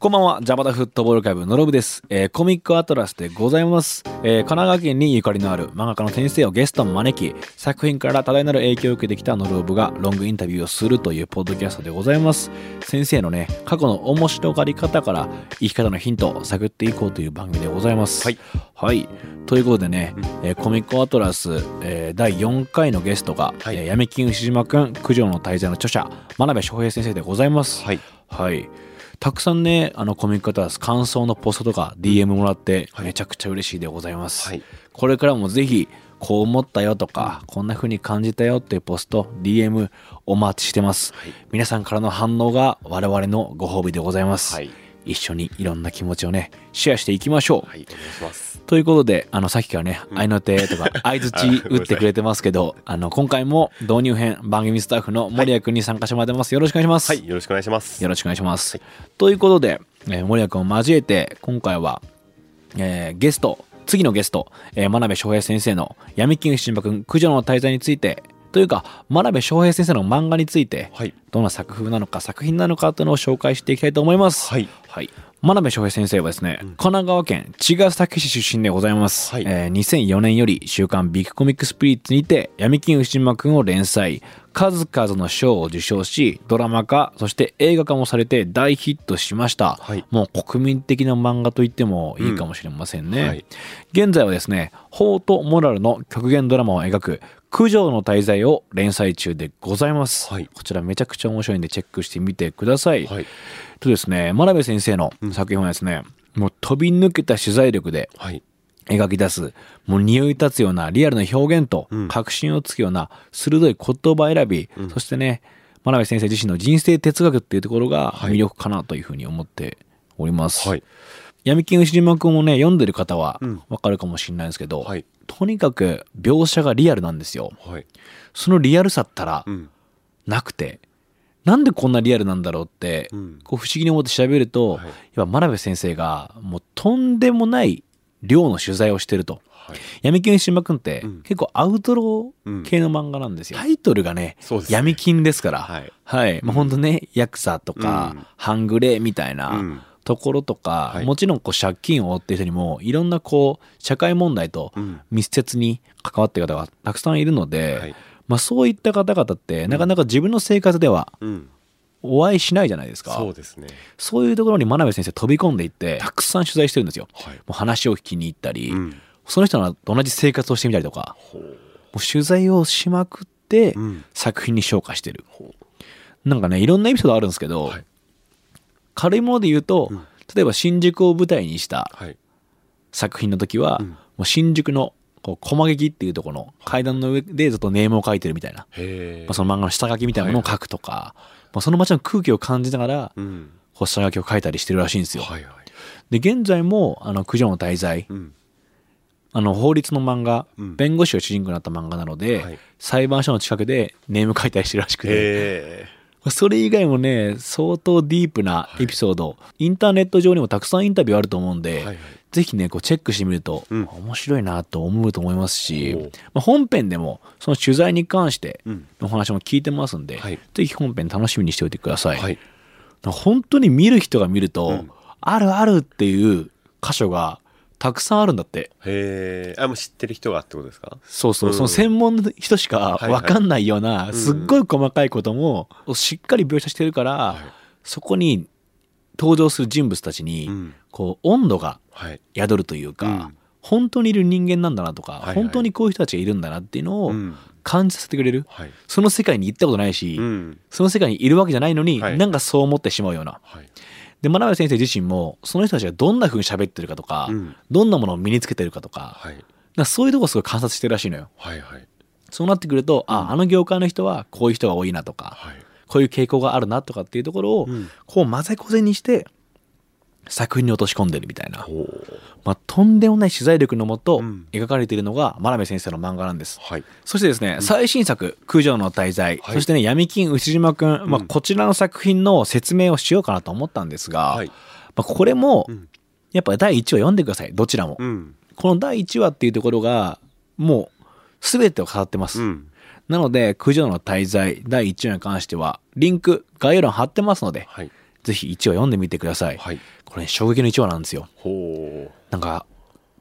こんばんは、ジャパダフットボールクラブのロブです。えーコミックアトラスでございます。えー神奈川県にゆかりのある漫画家の先生をゲストに招き、作品から多大なる影響を受けてきたノロブがロングインタビューをするというポッドキャストでございます。先生のね、過去の面白がり方から生き方のヒントを探っていこうという番組でございます。はい。はい。ということでね、えーコミックアトラス、えー第4回のゲストが、はいえー闇金牛島くん、九条の大罪の著者、真鍋翔平先生でございます。はいはい。たくさんね、あのコミックアトラス感想のポストとか DM もらってはいめちゃくちゃ嬉しいでございます。はいこれからもぜひこう思ったよとか、こんな風に感じたよっていうポスト、DM お待ちしてます。はい皆さんからの反応が我々のご褒美でございます。はい一緒にいろんな気持ちをね、シェアしていきましょう。はいお願いしますということで、あの、さっきからね、うん愛の手とか、相づち打ってくれてますけど、あの、今回も導入編、番組スタッフの森谷君に参加してもらってます。よろしくお願いします。はいよろしくお願いしますよろしくお願いします。はいということで、えー森谷君を交えて、今回は、えーゲスト、次のゲスト、えー真鍋翔平先生の闇金牛島君、九条の滞在について、というか、真鍋翔平先生の漫画について、はいどんな作風なのか、作品なのかというのを紹介していきたいと思います。はいはい。真鍋翔平先生はですね、神奈川県茅ヶ崎市出身でございます。はいえー2004年より週刊ビッグコミックスピリッツにて闇金牛島くんを連載、数々の賞を受賞し、ドラマ化、そして映画化もされて大ヒットしました。はいもう国民的な漫画と言ってもいいかもしれませんね。うんはい現在はですね、法とモラルの極限ドラマを描く、九条の滞在を連載中でございます。はい。こちらめちゃくちゃ面白いんでチェックしてみてください。はい。とですね、真鍋先生の作品はですね、もう飛び抜けた取材力ではい。描き出す、もう匂い立つようなリアルな表現とうん。確信をつくような鋭い言葉選び、そしてね、真鍋先生自身の人生哲学っていうところがはい。魅力かなというふうに思っております。はい闇金牛島君をね、読んでる方はうん。わかるかもしれないですけど、はい。とにかく描写がリアルなんですよ。はい。そのリアルさったらうん。なくて、なんでこんなリアルなんだろうって、うん。こう不思議に思って調べると、はい。やっぱ真鍋先生がもうとんでもない量の取材をしてると。はい。闇金牛島くんって、うん。結構アウトロー系の漫画なんですよ。タイトルがね、ね。闇金ですから。はい。はい。まあ、ほんとね、ヤクザとか、うん。半グレみたいなうんところとか、はい。もちろんこう借金を負っている人にも、いろんなこう、社会問題とうん。密接に関わっている方がたくさんいるので、はい。まあそういった方々って、なかなか自分の生活ではうん。お会いしないじゃないですか。そうですね。そういうところに真鍋先生飛び込んでいって、たくさん取材してるんですよ。はい。もう話を聞きに行ったり、うん。その人と同じ生活をしてみたりとか、もう取材をしまくってうん。作品に昇華してる。ほなんかね、いろんなエピソードあるんですけど、はい軽いもので言うと、うん。例えば新宿を舞台にしたはい。作品の時は、うん。もう新宿のこう駒劇っていうところの階段の上でずっとネームを書いてるみたいな、まあ、その漫画の下書きみたいなものを書くとか、まあ、その街の空気を感じながら、うん。こう下書きを書いたりしてるらしいんですよ。はいはい。で、現在も、あの、九条の滞在、うん。あの、法律の漫画、うん。弁護士が主人公になった漫画なので、はい。裁判所の近くでネーム書いたりしてるらしくて、それ以外もね、相当ディープなエピソード、インターネット上にもたくさんインタビューあると思うんで、はいはい。ぜひね、こうチェックしてみると、うん。面白いなと思うと思いますし、まあ、本編でもその取材に関してうん。のお話も聞いてますんで、はい。ぜひ本編楽しみにしておいてください。はい。本当に見る人が見ると、うん。あるあるっていう箇所がたくさんあるんだって。へえあもう知ってる人がってことですか？そうそう、うん。その専門の人しかはいわかんないような、いすっごい細かいこともしっかり描写してるから、はい。そこに登場する人物たちに、うん。こう温度がはい。宿るというか、うん。本当にいる人間なんだなとか、はいはい。本当にこういう人たちがいるんだなっていうのをうん。感じさせてくれる、はい。その世界に行ったことないし、うん。その世界にいるわけじゃないのに、はい。なんかそう思ってしまうような。はいで、真鍋先生自身も、その人たちがどんな風に喋ってるかとか、うん。どんなものを身につけてるかとか、はい。かそういうとこすごい観察してるらしいのよ。はいはい。そうなってくると、あ、あの業界の人はこういう人が多いなとか、はい。こういう傾向があるなとかっていうところを、うん。こう混ぜこぜにして、作品に落とし込んでるみたいな、ほう。まあ、とんでもない取材力のもとうん描かれているのが真鍋先生の漫画なんです。はい。そしてですね、最新作、九条の大罪、はいそしてね、闇金牛島くん、まあ、うんこちらの作品の説明をしようかなと思ったんですが、はい。まあ、これもうん、やっぱ第1話読んでください、どちらも。うん。この第1話っていうところが、もう、すべてを語ってます。うん。なので、九条の大罪、第1話に関しては、リンク、概要欄貼ってますので、はい。ぜひ1話読んでみてください。はい。これ、ね、衝撃の1話なんですよ。ほう。なんか、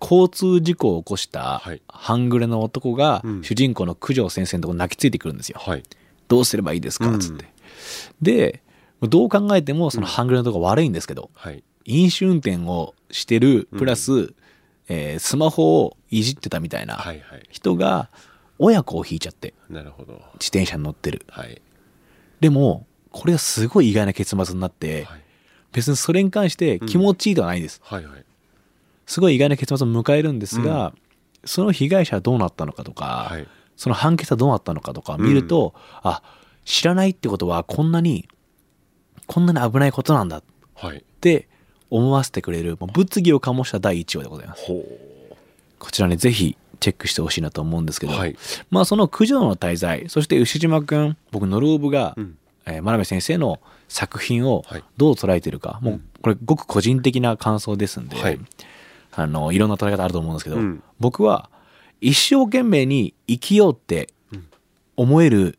交通事故を起こしたはい半グレの男がうん主人公の九条先生のところに泣きついてくるんですよ。はい。どうすればいいですか？うんつって。で、どう考えてもその半グレのとこ悪いんですけど、はい。飲酒運転をしてるプラス、えースマホをいじってたみたいな。人が親子を引いちゃってなるほど。自転車に乗ってる。はい。でも、これがすごい意外な結末になって、はい。別にそれに関して気持ちいいではないです。はい。はい。すごい意外な結末を迎えるんですが、その被害者はどうなったのかとか、はい。その判決はどうなったのかとか見ると、あ知らないってことはこんなにこんなに危ないことなんだっはい。て思わせてくれるもう物議を醸した第1話でございますほこちらねぜひチェックしてほしいなと思うんですけう。ど、はい。まあその九条の滞在そして牛島くん僕ノルオブが、うん。えー真鍋先生の作品をはいどう捉えてるか、もうこれごく個人的な感想ですんで、はいあのいろんな捉え方あると思うんですけど、うん僕は一生懸命に生きようって思える、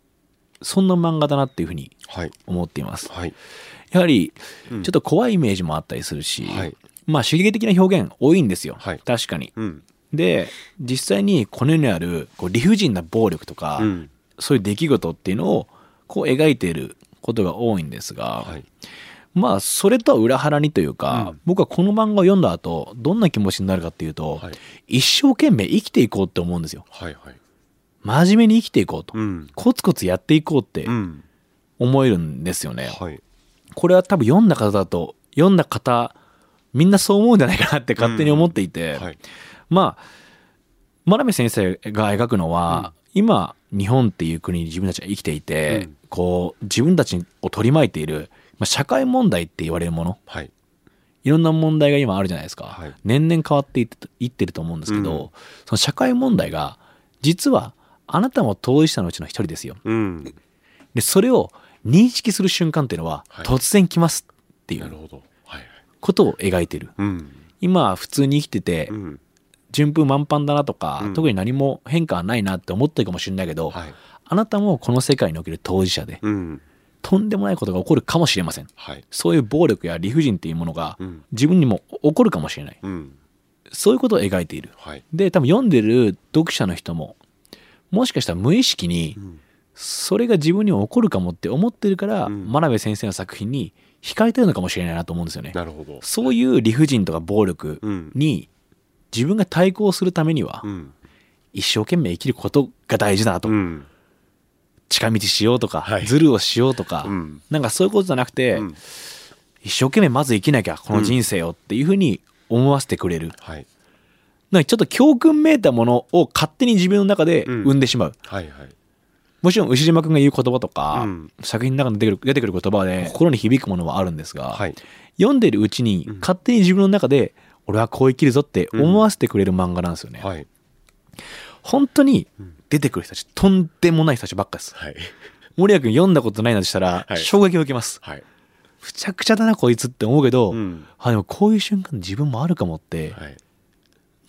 そんな漫画だなっていうふうにはい。思っています。はい。やはりちうんょっと怖いイメージもあったりするし、はいまあ刺激的な表現多いんですよ、はい確かに。うん。で実際にこの世にあるこう理不尽な暴力とか、うん。そういう出来事っていうのをこう描いていることが多いんですが、はい。まあそれとは裏腹にというか、うん僕はこの漫画を読んだ後どんな気持ちになるかっていうと、はい。一生懸命生きていこうって思うんですよはい。はい。真面目に生きていこうと、うん。コツコツやっていこうってうん。思えるんですよね、はい。これは多分読んだ方だと読んだ方みんなそう思うんじゃないかなって勝手に思っていて、はい。まあ真鍋先生が描くのは、今日本っていう国に自分たちが生きていて、うんこう自分たちを取り巻いている、まあ、社会問題って言われるものはい。いろんな問題が今あるじゃないですか、はい年々変わっていっていってると思うんですけど、うんその社会問題が実はあなたも当事者のうちの一人ですようん。でそれを認識する瞬間っていうのははい突然来ますっていう。ことを描いてるうん。今普通に生きててうん。順風満帆だなとか、うん特に何も変化はないなって思ってるかもしれないけど、はい。あなたもこの世界における当事者で、うん。とんでもないことが起こるかもしれませんはい。そういう暴力や理不尽っていうものがうん。自分にも起こるかもしれないうん。そういうことを描いているはい。で多分読んでる読者の人ももしかしたら無意識にうん。それが自分にも起こるかもって思ってるから、うん真鍋先生の作品に惹かれてるのかもしれないなと思うんですよねなるほど。そういう理不尽とか暴力うん。に自分が対抗するためにはうん。一生懸命生きることが大事だなと、うん。近道しようとか、はいズルをしようとか、うん。なんかそういうことじゃなくて、うん一生懸命まず生きなきゃこの人生をっていうふうに思わせてくれる、はい。なんかちょっと教訓めいたものを勝手に自分の中で生んでしまう、はい。はい。もちろん牛島君が言う言葉とか、うん作品の中に出てくる出てくる言葉で心に響くものはあるんですが、はい。読んでるうちにうん勝手に自分の中で俺はこう生きるぞって思わせてくれる漫画なんですよね、はい。本当にうん出てくる人たちとんでもない人たちばっかですはい。森谷君読んだことないなとしたらはい衝撃を受けます、はい。むちゃくちゃだなこいつって思うけど、うん。あでもこういう瞬間自分もあるかもって、はい。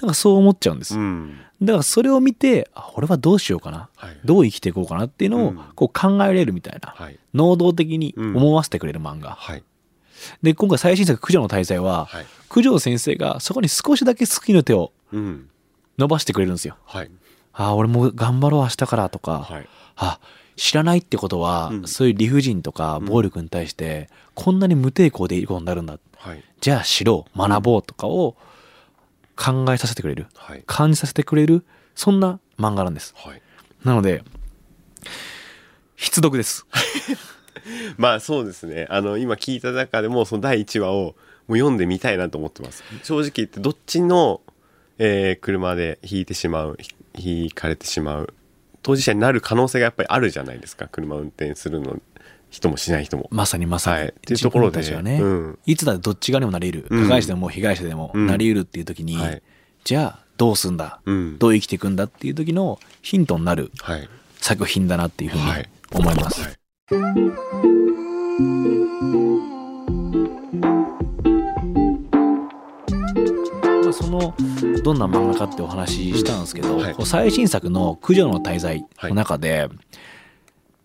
なんかそう思っちゃうんです、うん。だからそれを見てあ俺はどうしようかな？はい。どう生きていこうかなっていうのをうんこう考えれるみたいな、はい。能動的に思わせてくれる漫画、はい。で今回最新作「九条の大罪は」はい。九条先生がそこに少しだけ救いの手をうん。伸ばしてくれるんですよはい。ああ俺も頑張ろう明日からとか、はい。あ知らないってことは、うんそういう理不尽とか暴力に対してこんなに無抵抗でいいことになるんだはい。じゃあ知ろう学ぼうとかを考えさせてくれるはい。感じさせてくれるそんな漫画なんですはい。なので必読です まあそうですね。あの、今聞いた中でも、その第1話をもう読んでみたいなと思ってます。正直言って、どっちの、えー車で引いてしまう、ひ引かれてしまう、当事者になる可能性がやっぱりあるじゃないですか。車運転するの人もしない人も。まさにまさに。はいっていうところではね、うんいつだってどっち側にもなり得る。うん加害者でも被害者でもうんなり得るっていう時に、はいじゃあどうすんだ、うんどう生きていくんだっていう時のヒントになるはい。作品だなっていうふうにはい思います。はいまあ、そのどんな漫画かってお話ししたんですけど、はい。最新作の「駆除の滞在」の中で、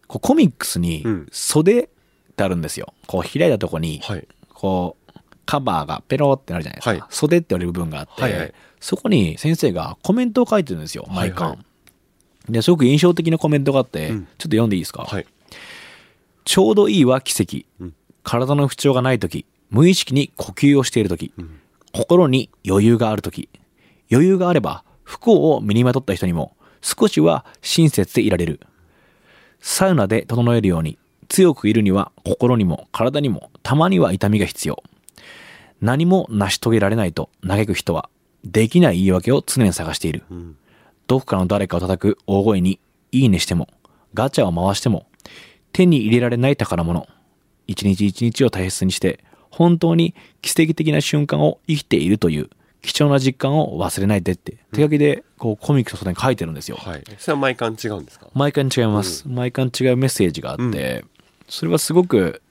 こうコミックスにうん。袖ってあるんですよ。こう開いたとこにはい。こうカバーがペロってなるじゃないですか、はい。袖って言われる部分があって、はいはい。そこに先生がコメントを書いてるんですよ毎巻、はい。はですごく印象的なコメントがあって、うん。ちょっと読んでいいですか、はい。ちょうどいいは奇跡、うん。体の不調がない時無意識に呼吸をしている時、ん心に余裕がある時余裕があれば不幸を身にまとった人にも少しは親切でいられる。サウナで整えるように強くいるには心にも体にもたまには痛みが必要。何も成し遂げられないと嘆く人はできない言い訳を常に探している。うん。どこかの誰かを叩く大声にいいねしてもガチャを回しても手に入れられない宝物。一日一日を大切にして本当に奇跡的な瞬間を生きているという貴重な実感を忘れないでって。手書きでこうコミックの外に書いてるんですよ、はい。それは毎巻違うんですか？毎回違います、毎回違うメッセージがあって、それはすごく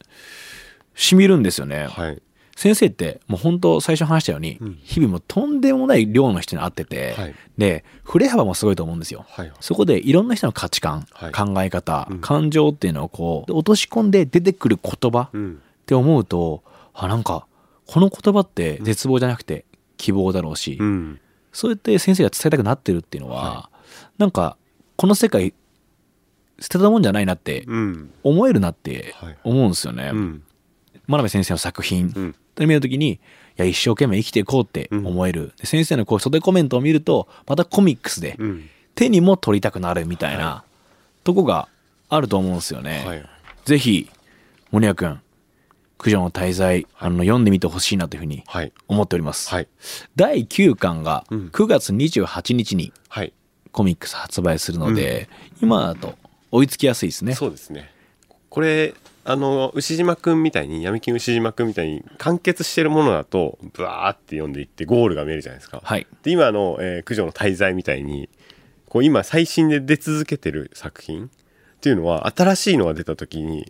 しみるんですよね、はい。先生ってもう本当最初話したように、うん。日々もうとんでもない量の人に会ってて、はい。で振れ幅もすごいと思うんですよ、はい。そこでいろんな人の価値観、はい。考え方、うん。感情っていうのをこう落とし込んで出てくる言葉っうん。て思うと、あなんかこの言葉って絶望じゃなくて希望だろうし、うん。そうやって先生が伝えたくなってるっていうのは、なんかこの世界捨てたもんじゃないなってうん。思えるなってはい思うんですよね。うん。真鍋先生の作品うん。って見るときにいや一生懸命生きていこうって思える、で先生のこう袖コメントを見るとまたコミックスでうん。手にも取りたくなるみたいなとこがあると思うんですよね。はい。ぜひ森谷君九条の滞在、あの読んでみてほしいなというふうにはい。思っております。はい。第9巻がうん9月28日にはい。コミックス発売するので、今だと追いつきやすいですね。そうですね。これ、あの、牛島くんみたいに、闇金牛島くんみたいに完結してるものだと、ブワーって読んでいってゴールが見えるじゃないですか。はい。で、今の、えー九条の滞在みたいに、こう今最新で出続けてる作品っていうのは、新しいのが出た時に、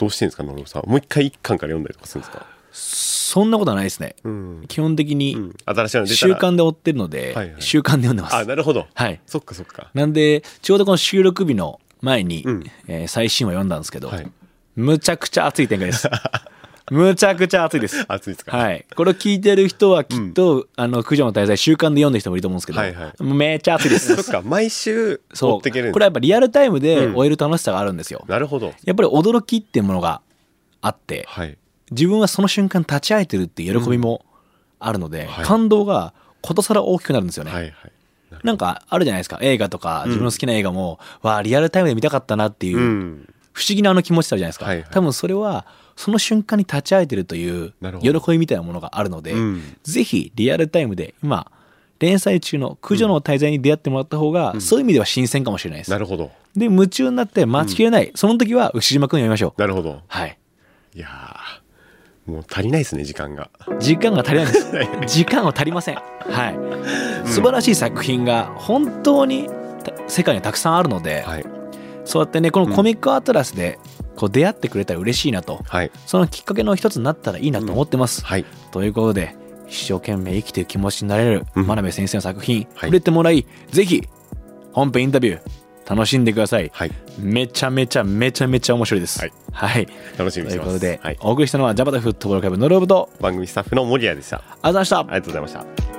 どうしてるんですか、野呂さん。もう一回一巻から読んだりとかするんですか？そんなことはないですね。うん。基本的にうん。新しいの習ら。慣で追ってるので、はいはい習慣で読んでます。あ、なるほど。はい。そっかそっか。なんで、ちょうどこの収録日の前に、うんえー最新話読んだんですけど、はいむちゃくちゃ熱い展開です。むちゃくちゃ熱いです。熱いですか？はい。これを聞いてる人はきっと、あの、九条の滞在習慣で読んでる人もいると思うんですけど、はいはいめっちゃ熱いです。そっか、毎週そう。これはやっぱリアルタイムでうん終える楽しさがあるんですよ。なるほど。やっぱり驚きっていうものがあって、はい。自分はその瞬間立ち会えてるっていう喜びもあるので、はい感動がことさら大きくなるんですよね。はいはい。なんかあるじゃないですか映画とか自分の好きな映画も、わあリアルタイムで見たかったなっていう、うん。不思議なあの気持ちあるじゃないですか、はいはい多分それはその瞬間に立ち会えてるという喜びみたいなものがあるので、うん。ぜひリアルタイムで今連載中の駆除の滞在に出会ってもらった方が、そういう意味では新鮮かもしれないです。なるほど。で夢中になって待ちきれない、その時は牛島くん読みましょう。なるほど。はい。いやーもう足りないですね、時間が。時間が足りないです。時間は足りません。はい。素晴らしい作品が本当にた世界にたくさんあるので、はい。そうやってねこのコミックアトラスでこう出会ってくれたら嬉しいなとはい。そのきっかけの一つになったらいいなと思ってます、はい。ということで一生懸命生きていく気持ちになれるうん真鍋先生の作品、はい触れてもらいぜひ本編インタビュー楽しんでください、はい。めちゃめちゃめちゃめちゃ面白いですはい、はい、楽しみにしてます。ということで、はい。お送りしたのはジャパタフットボールクラブのロブと番組スタッフの森谷でした。あありがとうございましたりがとうございました。